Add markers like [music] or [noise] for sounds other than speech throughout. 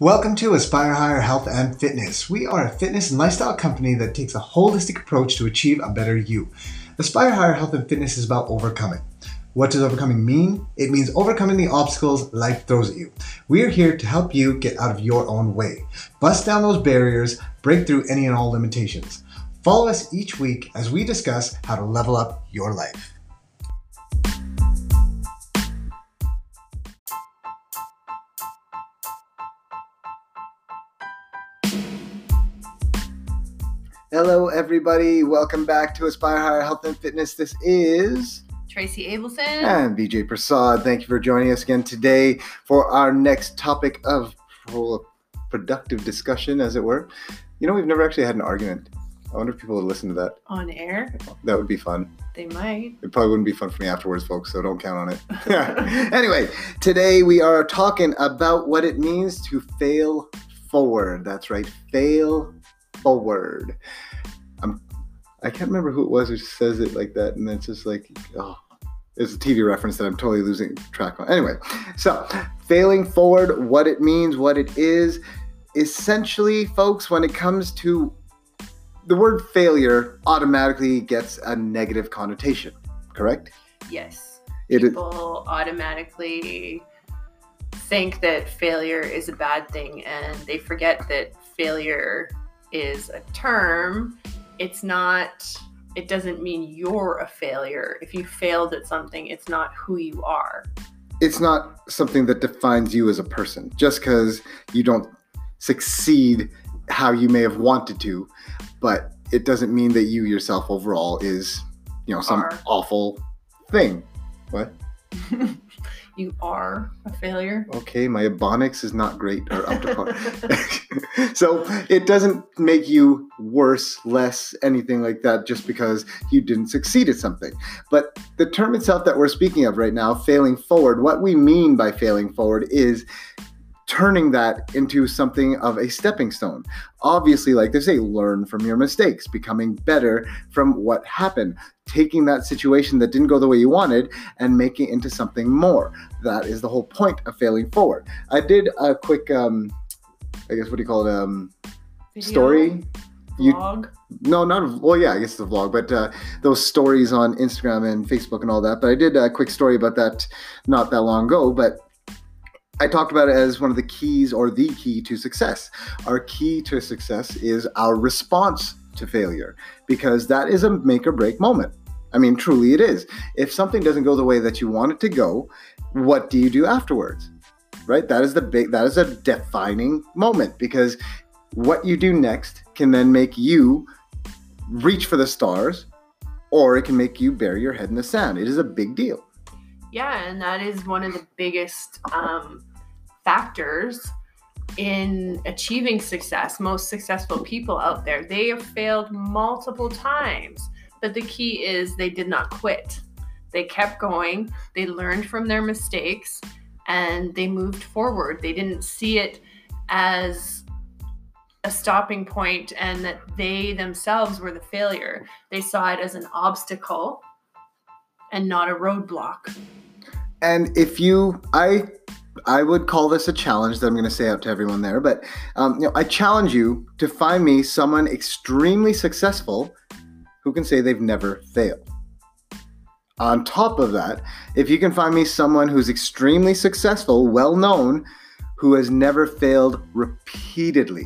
Welcome to Aspire Higher Health and Fitness. We are a fitness and lifestyle company that takes a holistic approach to achieve a better you. Aspire Higher Health and Fitness is about overcoming. What does overcoming mean? It means overcoming the obstacles life throws at you. We are here to help you get out of your own way, bust down those barriers, break through any and all limitations. Follow us each week as we discuss how to level up your life. Everybody. Welcome back to Aspire Higher Health and Fitness. This is Tracy Abelson. and Vijay Prasad. Thank you for joining us again today for our next topic of productive discussion, as it were. You know, we've never actually had an argument. I wonder if people would listen to that. On air, That would be fun. they might. It probably wouldn't be fun for me afterwards, folks, so don't count on it. [laughs] [laughs] anyway, today we are talking about what it means to fail forward. That's right, fail forward. I'm, I can't remember who it was who says it like that, and it's just like, oh, it's a TV reference that I'm totally losing track on. Anyway, so failing forward, what it means, what it is. Essentially, folks, when it comes to the word failure, automatically gets a negative connotation, correct? Yes. It is. People automatically think that failure is a bad thing and they forget that failure is a term. It's not, it doesn't mean you're a failure. If you failed at something, it's not who you are. it's not something that defines you as a person just because you don't succeed how you may have wanted to but it doesn't mean that you yourself overall is you know some Are. awful thing what [laughs] you are a failure. okay my ebonics is not great or up to par [laughs] so it doesn't make you worse less anything like that just because you didn't succeed at something but the term itself that we're speaking of right now failing forward what we mean by failing forward is turning that into something of a stepping stone obviously like they say learn from your mistakes becoming better from what happened taking that situation that didn't go the way you wanted and making it into something more that is the whole point of failing forward i did a quick um i guess what do you call it um Video, story you- Vlog. no, not a, well, yeah, I guess it's a vlog, but uh, those stories on Instagram and Facebook and all that. But I did a quick story about that not that long ago. But I talked about it as one of the keys or the key to success. Our key to success is our response to failure because that is a make or break moment. I mean, truly it is. If something doesn't go the way that you want it to go, what do you do afterwards? Right? That is the big, that is a defining moment because what you do next can then make you reach for the stars or it can make you bury your head in the sand. It is a big deal. Yeah, and that is one of the biggest um, factors in achieving success. Most successful people out there, they have failed multiple times, but the key is they did not quit. They kept going, they learned from their mistakes, and they moved forward. They didn't see it as a stopping point and that they themselves were the failure. They saw it as an obstacle and not a roadblock. And if you, I, I would call this a challenge that I'm going to say out to everyone there. But um, you know, I challenge you to find me someone extremely successful who can say they've never failed. On top of that, if you can find me someone who's extremely successful, well known, who has never failed repeatedly.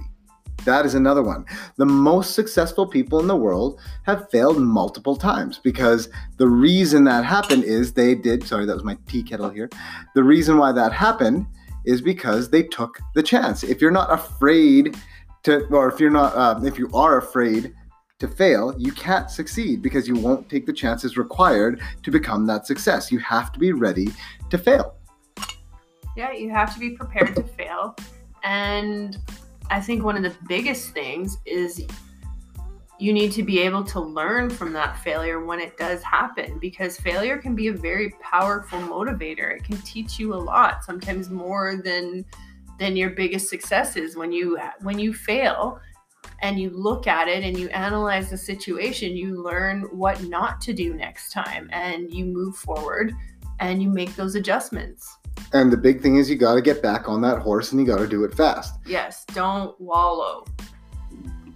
That is another one. The most successful people in the world have failed multiple times because the reason that happened is they did, sorry, that was my tea kettle here. The reason why that happened is because they took the chance. If you're not afraid to, or if you're not, uh, if you are afraid to fail, you can't succeed because you won't take the chances required to become that success. You have to be ready to fail. Yeah, you have to be prepared to fail. And I think one of the biggest things is you need to be able to learn from that failure when it does happen because failure can be a very powerful motivator. It can teach you a lot, sometimes more than than your biggest successes when you when you fail and you look at it and you analyze the situation, you learn what not to do next time and you move forward and you make those adjustments. And the big thing is you got to get back on that horse and you got to do it fast. Yes, don't wallow.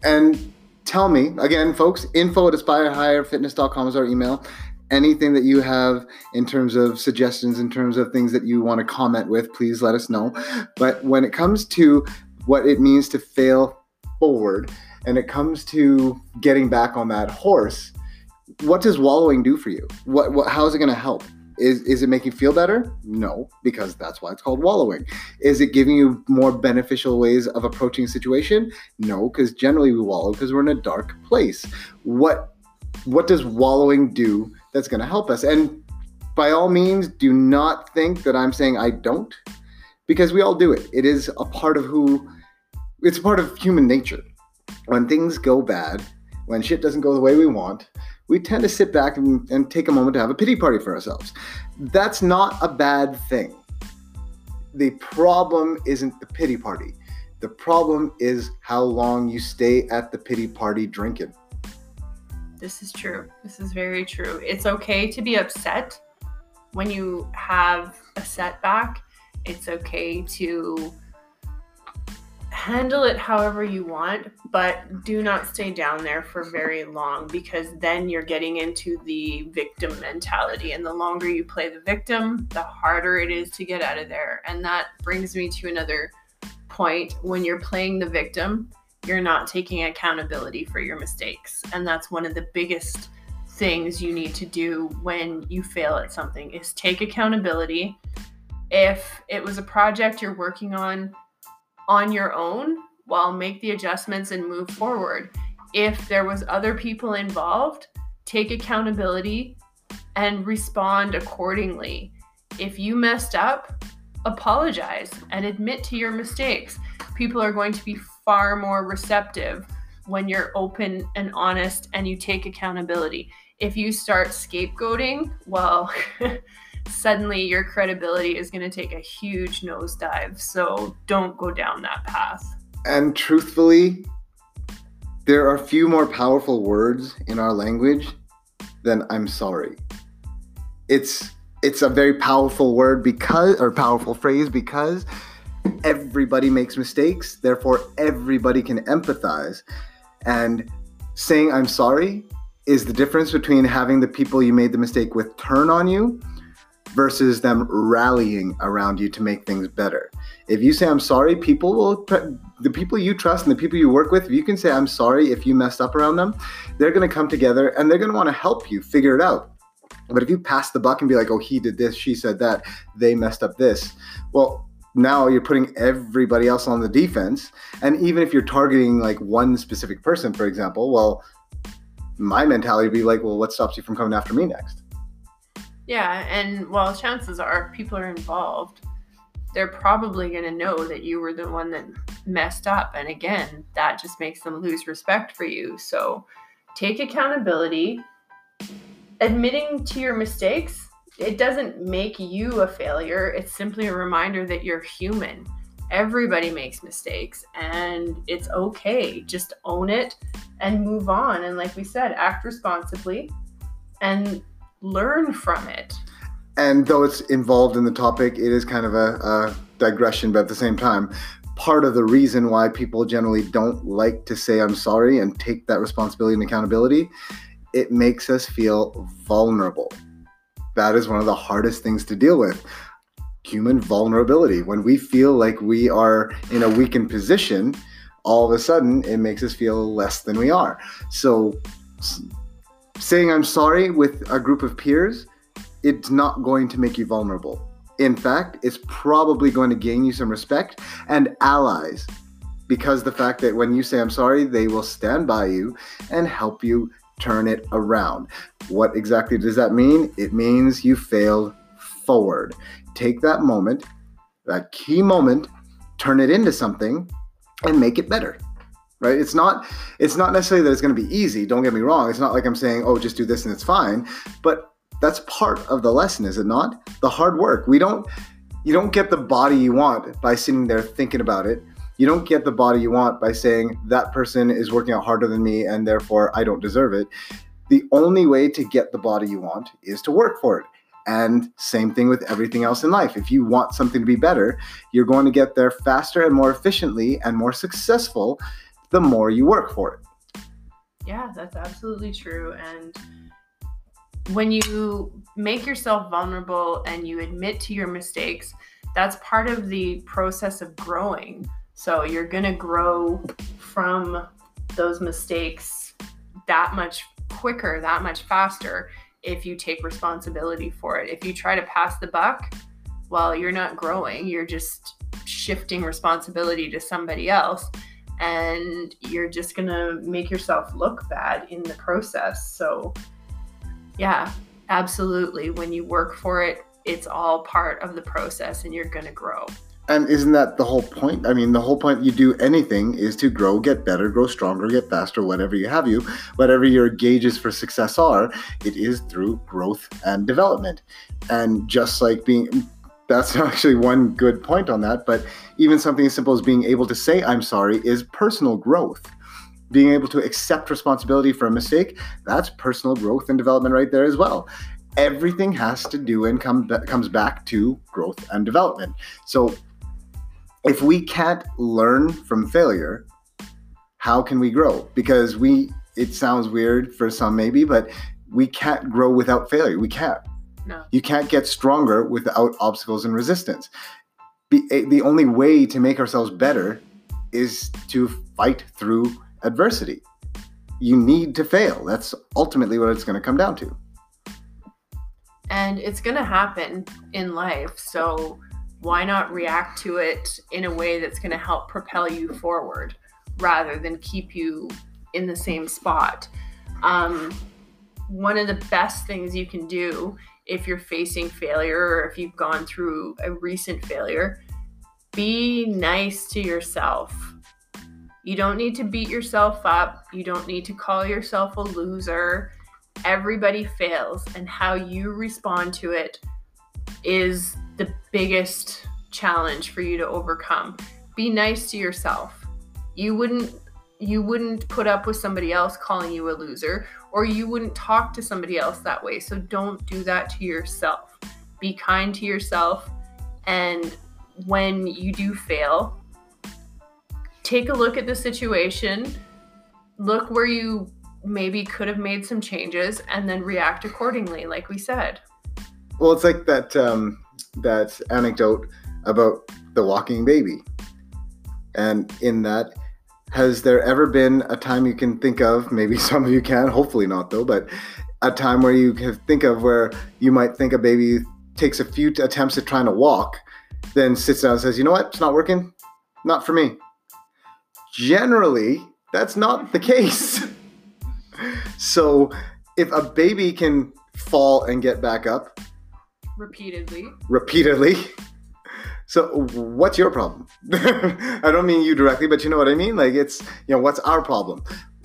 And tell me, again, folks, info at aspirehigherfitness.com is our email. Anything that you have in terms of suggestions, in terms of things that you want to comment with, please let us know. But when it comes to what it means to fail forward and it comes to getting back on that horse, what does wallowing do for you? What, what how is it going to help? Is, is it making you feel better? No, because that's why it's called wallowing. Is it giving you more beneficial ways of approaching a situation? No, because generally we wallow because we're in a dark place. What what does wallowing do that's going to help us? And by all means, do not think that I'm saying I don't, because we all do it. It is a part of who it's part of human nature. When things go bad, when shit doesn't go the way we want, we tend to sit back and, and take a moment to have a pity party for ourselves. That's not a bad thing. The problem isn't the pity party. The problem is how long you stay at the pity party drinking. This is true. This is very true. It's okay to be upset when you have a setback. It's okay to handle it however you want, but do not stay down there for very long because then you're getting into the victim mentality. And the longer you play the victim, the harder it is to get out of there. And that brings me to another point. When you're playing the victim, you're not taking accountability for your mistakes. And that's one of the biggest things you need to do when you fail at something is take accountability. If it was a project you're working on, on your own while make the adjustments and move forward. If there was other people involved, take accountability and respond accordingly. If you messed up, apologize and admit to your mistakes. People are going to be far more receptive when you're open and honest and you take accountability. If you start scapegoating, well, [laughs] suddenly your credibility is going to take a huge nosedive. So don't go down that path. And truthfully, there are few more powerful words in our language than I'm sorry. It's it's a very powerful word because or powerful phrase because everybody makes mistakes, therefore everybody can empathize. And saying I'm sorry is the difference between having the people you made the mistake with turn on you versus them rallying around you to make things better. If you say I'm sorry, people will the people you trust and the people you work with, if you can say I'm sorry if you messed up around them, they're going to come together and they're going to want to help you figure it out. But if you pass the buck and be like, "Oh, he did this, she said that, they messed up this." Well, now you're putting everybody else on the defense, and even if you're targeting like one specific person, for example, well, my mentality would be like, "Well, what stops you from coming after me next?" Yeah, and well, chances are people are involved. They're probably going to know that you were the one that messed up. And again, that just makes them lose respect for you. So take accountability. Admitting to your mistakes, it doesn't make you a failure. It's simply a reminder that you're human. Everybody makes mistakes and it's okay. Just own it and move on. And like we said, act responsibly and learn from it. And though it's involved in the topic, it is kind of a, a digression, but at the same time, part of the reason why people generally don't like to say I'm sorry and take that responsibility and accountability, it makes us feel vulnerable. That is one of the hardest things to deal with. Human vulnerability. When we feel like we are in a weakened position, all of a sudden it makes us feel less than we are. So saying I'm sorry with a group of peers, it's not going to make you vulnerable. In fact, it's probably going to gain you some respect and allies because the fact that when you say I'm sorry, they will stand by you and help you turn it around. What exactly does that mean? It means you failed forward. Take that moment, that key moment, turn it into something and make it better right? It's not it's not necessarily that it's going to be easy don't get me wrong. It's not like i'm saying oh just do this and it's fine but that's part of the lesson is it not? The hard work. We don't you don't get the body you want by sitting there thinking about it. You don't get the body you want by saying that person is working out harder than me and therefore i don't deserve it. The only way to get the body you want is to work for it. And same thing with everything else in life. If you want something to be better, you're going to get there faster and more efficiently and more successful the more you work for it. Yeah, that's absolutely true. And when you make yourself vulnerable and you admit to your mistakes, that's part of the process of growing. So you're going to grow from those mistakes that much quicker, that much faster if you take responsibility for it. If you try to pass the buck, well, you're not growing, you're just shifting responsibility to somebody else and you're just to make yourself look bad in the process. So, yeah, absolutely. When you work for it, it's all part of the process and you're to grow. And isn't that the whole point? I mean, the whole point you do anything is to grow, get better, grow stronger, get faster, whatever you have you, whatever your gauges for success are, it is through growth and development. And just like being that's [laughs] actually one good point on that, but even something as simple as being able to say I'm sorry is personal growth. Being able to accept responsibility for a mistake, that's personal growth and development right there as well everything has to do and come, comes back to growth and development. So if we can't learn from failure, how can we grow? Because we, it sounds weird for some maybe, but we can't grow without failure. We can't. No. You can't get stronger without obstacles and resistance. Be, eh, the only way to make ourselves better is to fight through adversity. You need to fail. That's ultimately what it's going to come down to. And it's going to happen in life. So why not react to it in a way that's going to help propel you forward rather than keep you in the same spot? Um, one of the best things you can do if you're facing failure or if you've gone through a recent failure, be nice to yourself. You don't need to beat yourself up. You don't need to call yourself a loser. Everybody fails, and how you respond to it is the biggest challenge for you to overcome. Be nice to yourself. You wouldn't you wouldn't put up with somebody else calling you a loser or you wouldn't talk to somebody else that way. So don't do that to yourself. Be kind to yourself and when you do fail, take a look at the situation, look where you maybe could have made some changes and then react accordingly like we said. Well, it's like that um that anecdote about the walking baby. And in that, has there ever been a time you can think of, maybe [laughs] some of you can, hopefully not though, but a time where you can think of where you might think a baby takes a few attempts at trying to walk, then sits down and says, you know what, it's not working, not for me. Generally, that's not the case. [laughs] so if a baby can fall and get back up, repeatedly. Repeatedly. So what's your problem? [laughs] I don't mean you directly, but you know what I mean? Like it's, you know, what's our problem?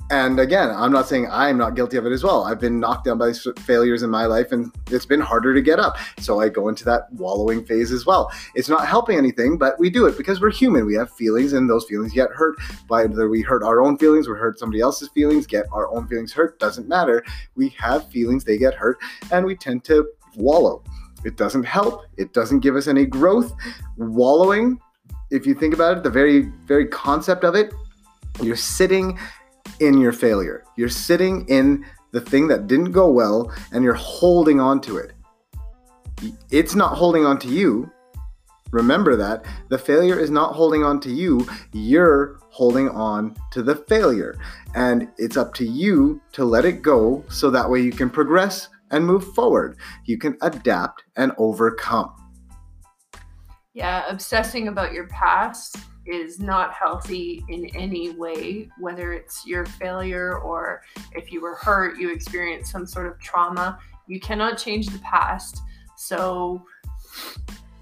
And again, I'm not saying I'm not guilty of it as well. I've been knocked down by failures in my life and it's been harder to get up. So I go into that wallowing phase as well. It's not helping anything, but we do it because we're human. We have feelings and those feelings get hurt by whether we hurt our own feelings, we hurt somebody else's feelings, get our own feelings hurt, doesn't matter. We have feelings, they get hurt, and we tend to wallow. It doesn't help. It doesn't give us any growth. Wallowing, if you think about it, the very, very concept of it, you're sitting in your failure. You're sitting in the thing that didn't go well and you're holding on to it. It's not holding on to you. Remember that. The failure is not holding on to you. You're holding on to the failure. And it's up to you to let it go so that way you can progress and move forward. You can adapt and overcome. Yeah, obsessing about your past is not healthy in any way, whether it's your failure or if you were hurt, you experienced some sort of trauma. You cannot change the past. So,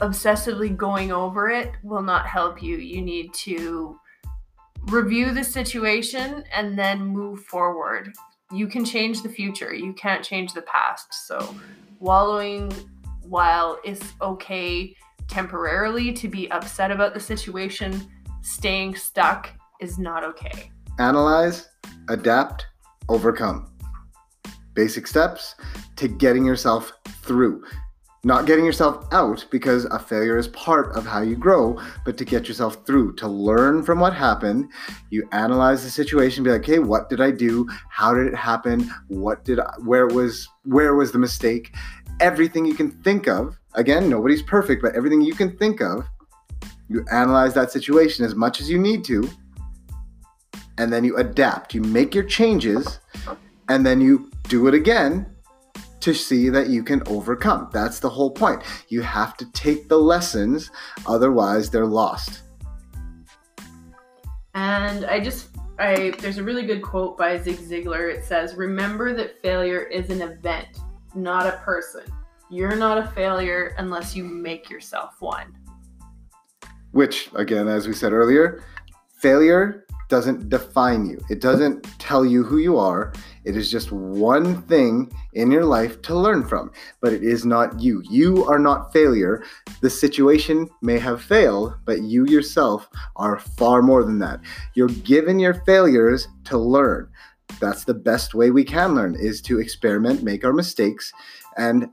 obsessively going over it will not help you. You need to review the situation and then move forward you can change the future. You can't change the past. So, wallowing while it's okay temporarily to be upset about the situation, staying stuck is not okay. Analyze, adapt, overcome. Basic steps to getting yourself through. Not getting yourself out because a failure is part of how you grow, but to get yourself through, to learn from what happened. You analyze the situation, be like, okay, what did I do? How did it happen? What did I, where was where was the mistake? Everything you can think of. Again, nobody's perfect, but everything you can think of, you analyze that situation as much as you need to, and then you adapt. You make your changes, and then you do it again to see that you can overcome. That's the whole point. You have to take the lessons, otherwise, they're lost. And I just, I there's a really good quote by Zig Ziglar. It says, "Remember that failure is an event, not a person. You're not a failure unless you make yourself one." Which, again, as we said earlier, failure doesn't define you. It doesn't tell you who you are. It is just one thing in your life to learn from, but it is not you. You are not failure. The situation may have failed, but you yourself are far more than that. You're given your failures to learn. That's the best way we can learn is to experiment, make our mistakes and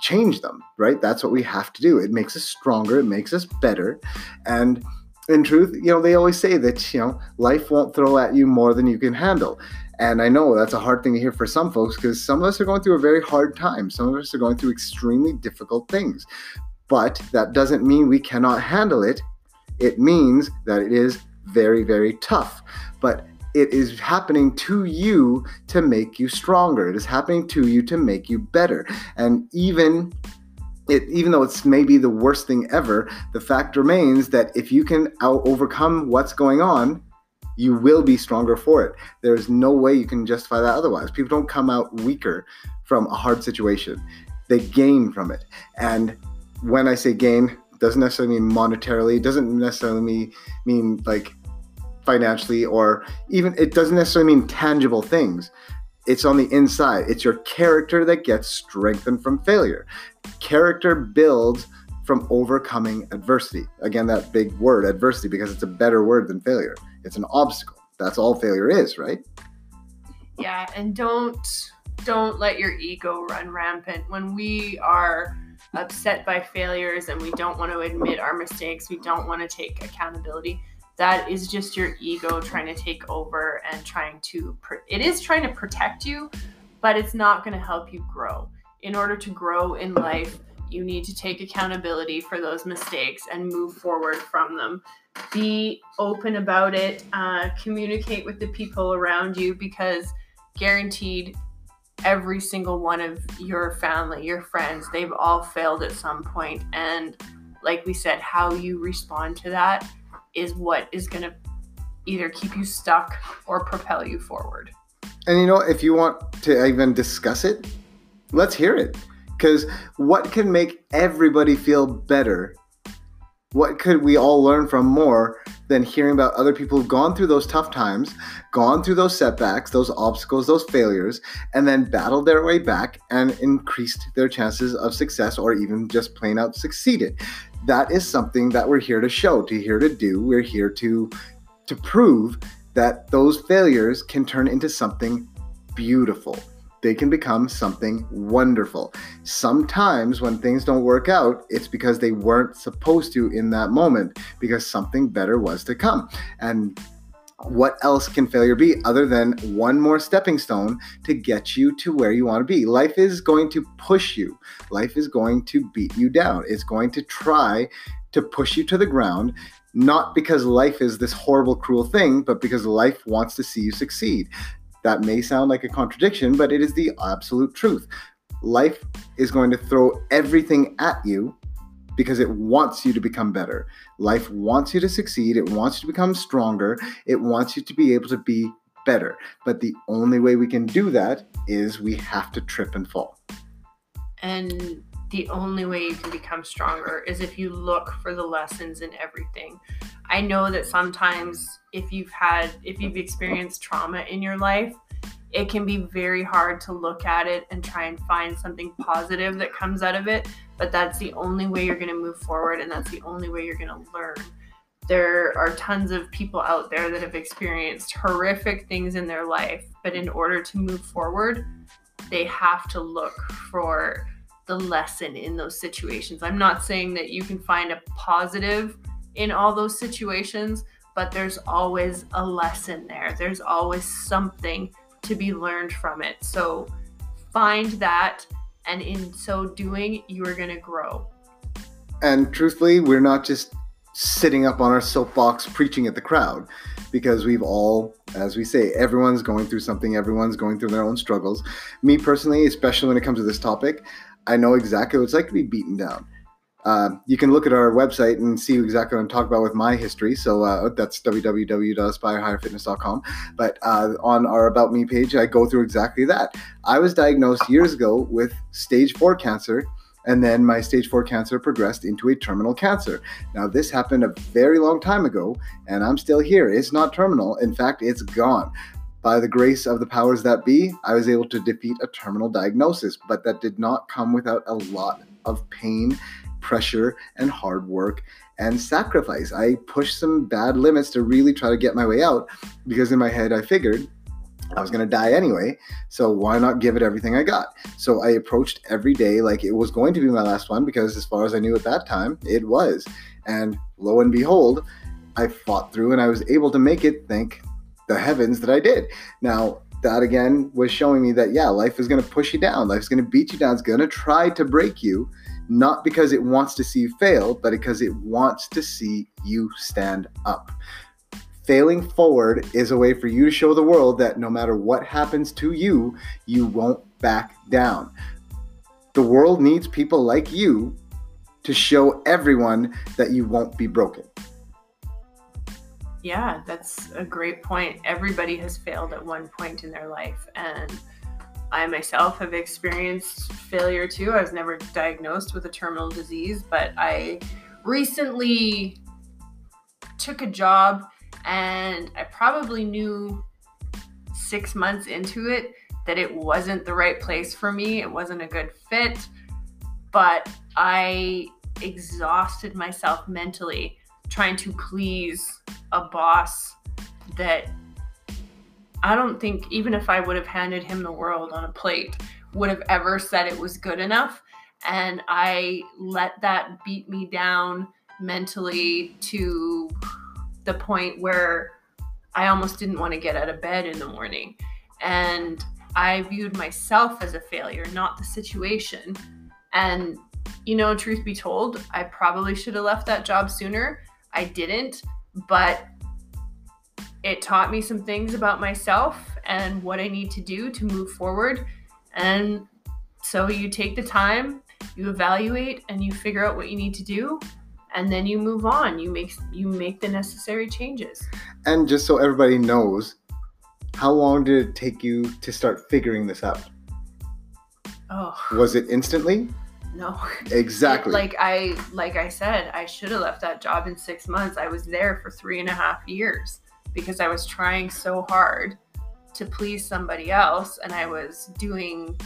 change them, right? That's what we have to do. It makes us stronger, it makes us better. And in truth, you know, they always say that, you know, life won't throw at you more than you can handle. And I know that's a hard thing to hear for some folks because some of us are going through a very hard time. Some of us are going through extremely difficult things. But that doesn't mean we cannot handle it. It means that it is very, very tough. But it is happening to you to make you stronger. It is happening to you to make you better. And even it, even though it's maybe the worst thing ever, the fact remains that if you can out overcome what's going on, you will be stronger for it. There's no way you can justify that otherwise. People don't come out weaker from a hard situation. They gain from it. And when I say gain, doesn't necessarily mean monetarily, doesn't necessarily mean, mean like financially or even it doesn't necessarily mean tangible things it's on the inside. It's your character that gets strengthened from failure. Character builds from overcoming adversity. Again, that big word, adversity, because it's a better word than failure. It's an obstacle. That's all failure is, right? Yeah, and don't don't let your ego run rampant when we are upset by failures and we don't want to admit our mistakes, we don't want to take accountability that is just your ego trying to take over and trying to it is trying to protect you but it's not going to help you grow. In order to grow in life you need to take accountability for those mistakes and move forward from them. Be open about it uh, communicate with the people around you because guaranteed every single one of your family your friends they've all failed at some point and like we said how you respond to that is what is going to either keep you stuck or propel you forward. And you know, if you want to even discuss it, let's hear it. Because what can make everybody feel better? What could we all learn from more than hearing about other people who've gone through those tough times, gone through those setbacks, those obstacles, those failures, and then battled their way back and increased their chances of success or even just plain out succeeded? that is something that we're here to show, to here to do. We're here to to prove that those failures can turn into something beautiful. They can become something wonderful. Sometimes when things don't work out, it's because they weren't supposed to in that moment because something better was to come. And what else can failure be other than one more stepping stone to get you to where you want to be? Life is going to push you, life is going to beat you down, it's going to try to push you to the ground. Not because life is this horrible, cruel thing, but because life wants to see you succeed. That may sound like a contradiction, but it is the absolute truth. Life is going to throw everything at you because it wants you to become better. Life wants you to succeed, it wants you to become stronger, it wants you to be able to be better. But the only way we can do that is we have to trip and fall. And the only way you can become stronger is if you look for the lessons in everything. I know that sometimes if you've had if you've experienced trauma in your life, it can be very hard to look at it and try and find something positive that comes out of it. But that's the only way you're going to move forward, and that's the only way you're going to learn. There are tons of people out there that have experienced horrific things in their life, but in order to move forward, they have to look for the lesson in those situations. I'm not saying that you can find a positive in all those situations, but there's always a lesson there. There's always something to be learned from it. So find that, and in so doing, you are going to grow. And truthfully, we're not just sitting up on our soapbox preaching at the crowd because we've all, as we say, everyone's going through something, everyone's going through their own struggles. Me personally, especially when it comes to this topic, I know exactly what it's like to be beaten down. Uh, you can look at our website and see exactly what I'm talking about with my history. So uh, that's www.aspirehigherfitness.com. But uh, on our About Me page, I go through exactly that. I was diagnosed years ago with stage four cancer, and then my stage four cancer progressed into a terminal cancer. Now, this happened a very long time ago, and I'm still here. It's not terminal. In fact, it's gone. By the grace of the powers that be, I was able to defeat a terminal diagnosis, but that did not come without a lot of pain pressure and hard work and sacrifice. I pushed some bad limits to really try to get my way out because in my head I figured I was going to die anyway, so why not give it everything I got? So I approached every day like it was going to be my last one because as far as I knew at that time, it was. And lo and behold, I fought through and I was able to make it, thank the heavens that I did. Now, that again was showing me that yeah, life is going to push you down. Life's going to beat you down. It's going to try to break you not because it wants to see you fail, but because it wants to see you stand up. Failing forward is a way for you to show the world that no matter what happens to you, you won't back down. The world needs people like you to show everyone that you won't be broken. Yeah, that's a great point. Everybody has failed at one point in their life. And I myself have experienced failure too. I was never diagnosed with a terminal disease, but I recently took a job and I probably knew six months into it that it wasn't the right place for me. It wasn't a good fit, but I exhausted myself mentally trying to please a boss that I don't think even if I would have handed him the world on a plate, would have ever said it was good enough. And I let that beat me down mentally to the point where I almost didn't want to get out of bed in the morning. And I viewed myself as a failure, not the situation. And, you know, truth be told, I probably should have left that job sooner. I didn't, but it taught me some things about myself and what I need to do to move forward. And so you take the time, you evaluate, and you figure out what you need to do, and then you move on. You make you make the necessary changes. And just so everybody knows, how long did it take you to start figuring this out? Oh. Was it instantly? No. [laughs] Exactly. It, like I like I said, I should have left that job in six months. I was there for three and a half years because I was trying so hard to please somebody else and I was doing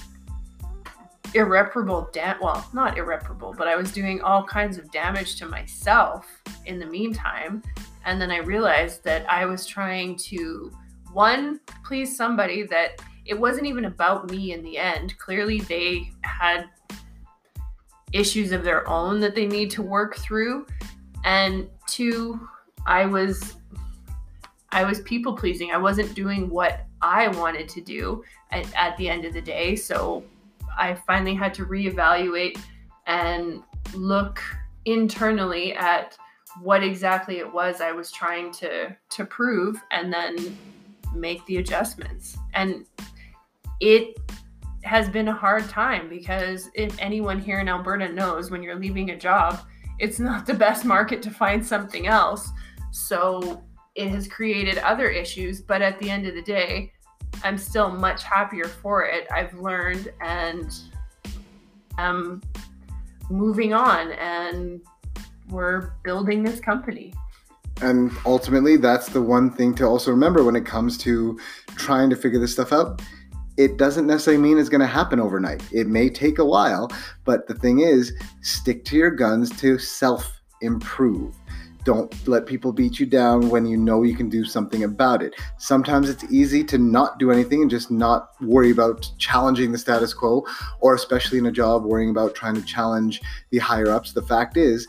irreparable damage well not irreparable but I was doing all kinds of damage to myself in the meantime. And then I realized that I was trying to one please somebody that it wasn't even about me in the end. Clearly they had issues of their own that they need to work through. And two I was I was people pleasing. I wasn't doing what I wanted to do at, at, the end of the day. So I finally had to reevaluate and look internally at what exactly it was I was trying to to prove and then make the adjustments. And it has been a hard time because if anyone here in Alberta knows when you're leaving a job, it's not the best market to find something else. So it has created other issues, but at the end of the day, I'm still much happier for it. I've learned and I'm moving on, and we're building this company. And ultimately, that's the one thing to also remember when it comes to trying to figure this stuff out. It doesn't necessarily mean it's going to happen overnight. It may take a while, but the thing is, stick to your guns to self improve don't let people beat you down when you know you can do something about it. Sometimes it's easy to not do anything and just not worry about challenging the status quo, or especially in a job, worrying about trying to challenge the higher ups. The fact is,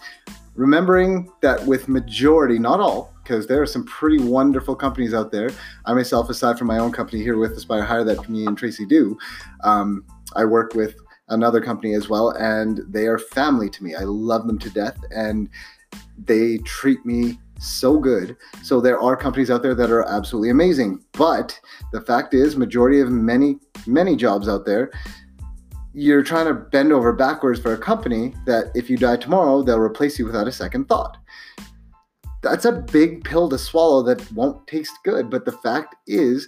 remembering that with majority, not all, because there are some pretty wonderful companies out there. I myself, aside from my own company here with Aspire Higher that me and Tracy do, um, I work with another company as well, and they are family to me. I love them to death, and they treat me so good. So there are companies out there that are absolutely amazing. But the fact is, majority of many many jobs out there, you're trying to bend over backwards for a company that if you die tomorrow, they'll replace you without a second thought. That's a big pill to swallow that won't taste good. But the fact is,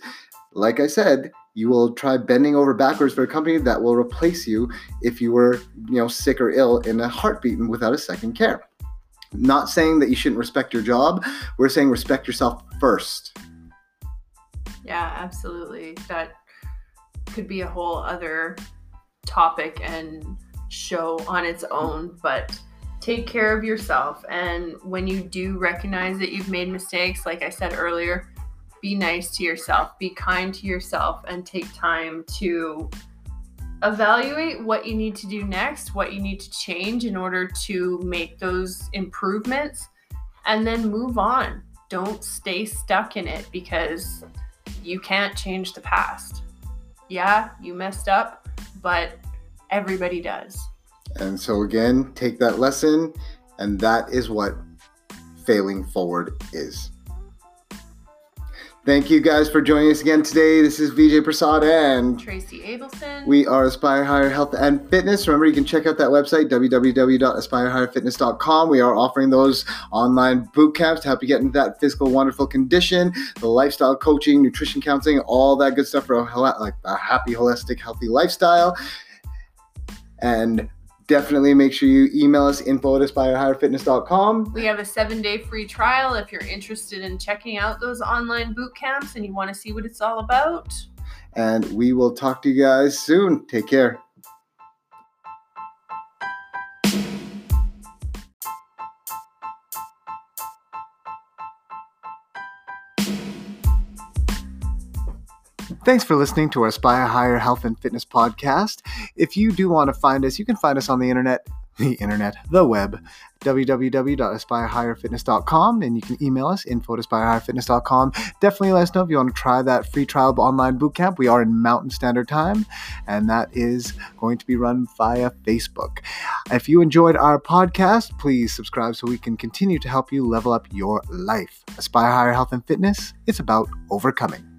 like I said, you will try bending over backwards for a company that will replace you if you were, you know, sick or ill in a heartbeat and without a second care. Not saying that you shouldn't respect your job. We're saying respect yourself first. Yeah, absolutely. That could be a whole other topic and show on its own, but take care of yourself. And when you do recognize that you've made mistakes, like I said earlier, be nice to yourself, be kind to yourself, and take time to evaluate what you need to do next, what you need to change in order to make those improvements, and then move on. Don't stay stuck in it because you can't change the past. Yeah, you messed up, but everybody does. And so, again, take that lesson, and that is what failing forward is. Thank you guys for joining us again today. This is Vijay Prasad and Tracy Abelson. We are Aspire Higher Health and Fitness. Remember, you can check out that website, www.aspirehigherfitness.com. We are offering those online boot camps to help you get into that physical, wonderful condition, the lifestyle coaching, nutrition counseling, all that good stuff for a, like a happy, holistic, healthy lifestyle. And definitely make sure you email us info at aspirehigherfitness.com. We have a seven day free trial if you're interested in checking out those online boot camps and you want to see what it's all about. And we will talk to you guys soon. Take care. Thanks for listening to our Aspire Higher Health and Fitness podcast. If you do want to find us, you can find us on the internet, [laughs] the internet, the web, www.aspirehigherfitness.com, and you can email us info at aspirehigherfitness.com. Definitely let us know if you want to try that free trial online bootcamp. We are in Mountain Standard Time, and that is going to be run via Facebook. If you enjoyed our podcast, please subscribe so we can continue to help you level up your life. Aspire Higher Health and Fitness, it's about overcoming.